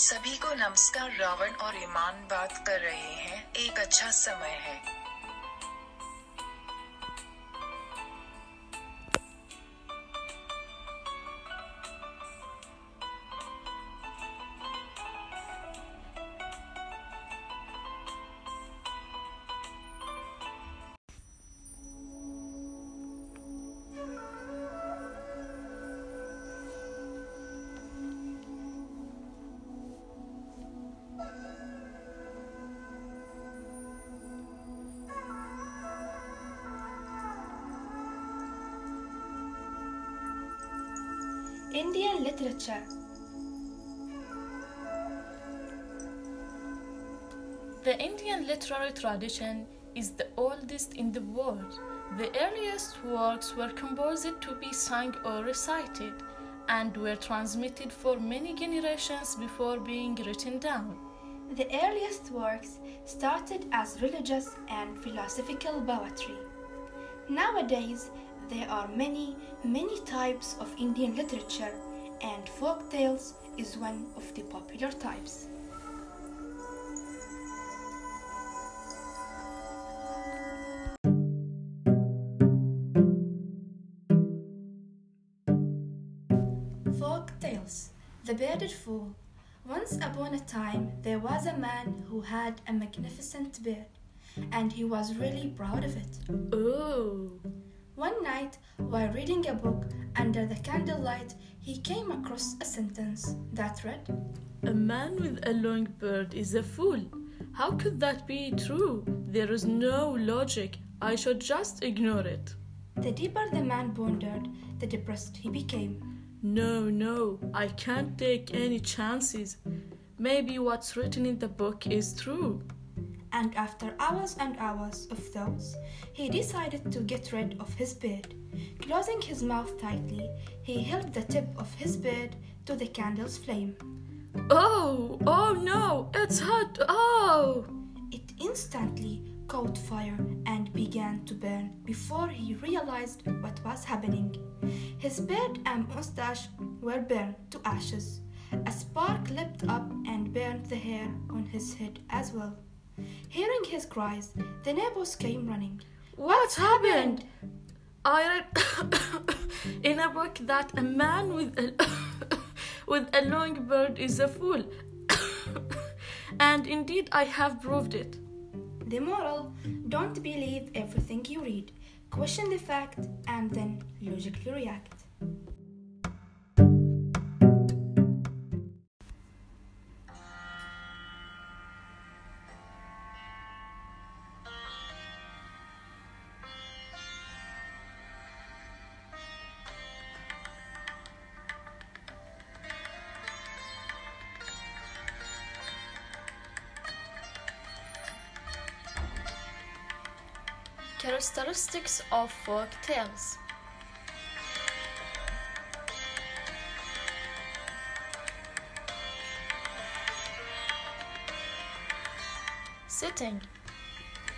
सभी को नमस्कार रावण और ईमान बात कर रहे हैं। एक अच्छा समय है। Indian literature. The Indian literary tradition is the oldest in the world. The earliest works were composed to be sung or recited and were transmitted for many generations before being written down. The earliest works started as religious and philosophical poetry. Nowadays, there are many, many types of Indian literature, and folk tales is one of the popular types. Folk tales The Bearded Fool. Once upon a time, there was a man who had a magnificent beard, and he was really proud of it. Oh, One night, while reading a book under the candlelight, he came across a sentence that read, a man with a long beard is a fool. How could that be true? There is no logic. I should just ignore it. The deeper the man pondered, the depressed he became. No, no, I can't take any chances. Maybe what's written in the book is true. And after hours and hours of thoughts, he decided to get rid of his beard. Closing his mouth tightly, he held the tip of his beard to the candle's flame. Oh, oh no, it's hot. Oh. It instantly caught fire and began to burn before he realized what was happening. His beard and mustache were burned to ashes. A spark leapt up and burned the hair on his head as well. Hearing his cries, the neighbors came running. What's happened? I read in a book that a man with a with a long beard is a fool. and indeed I have proved it. The moral don't believe everything you read. Question the fact and then logically react. Characteristics of folk tales. Setting.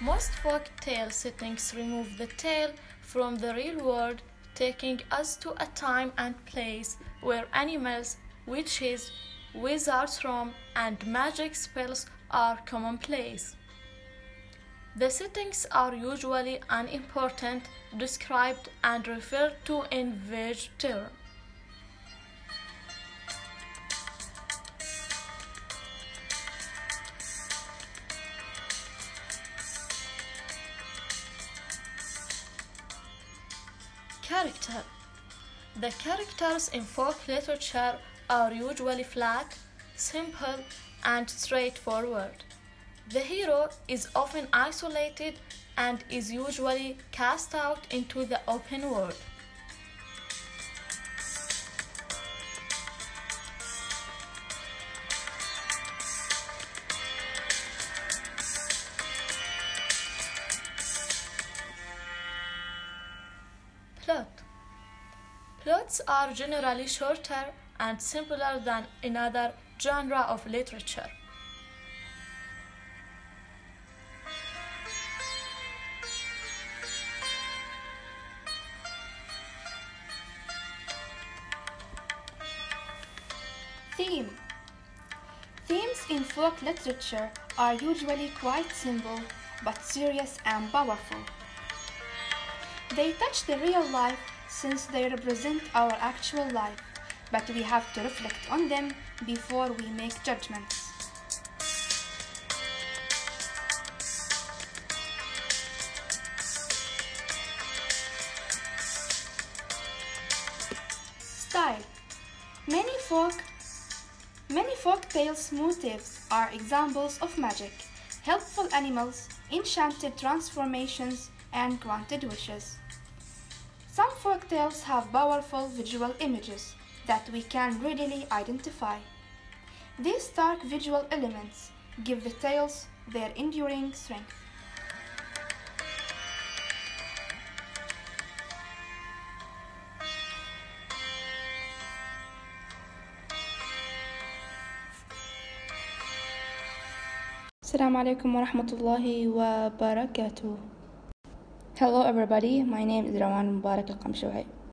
Most folk tale settings remove the tale from the real world, taking us to a time and place where animals, witches, wizards roam, and magic spells are commonplace. The settings are usually unimportant, described and referred to in vague terms. Character The characters in folk literature are usually flat, simple, and straightforward. The hero is often isolated and is usually cast out into the open world. Plot Plots are generally shorter and simpler than in other genre of literature. In folk literature are usually quite simple but serious and powerful. They touch the real life since they represent our actual life, but we have to reflect on them before we make judgments. Style Many folk Many folk tales motifs are examples of magic, helpful animals, enchanted transformations, and granted wishes. Some folk tales have powerful visual images that we can readily identify. These stark visual elements give the tales their enduring strength. السلام عليكم ورحمة الله وبركاته Hello everybody, my name is Rawan Mubarak Al-Qamshawi.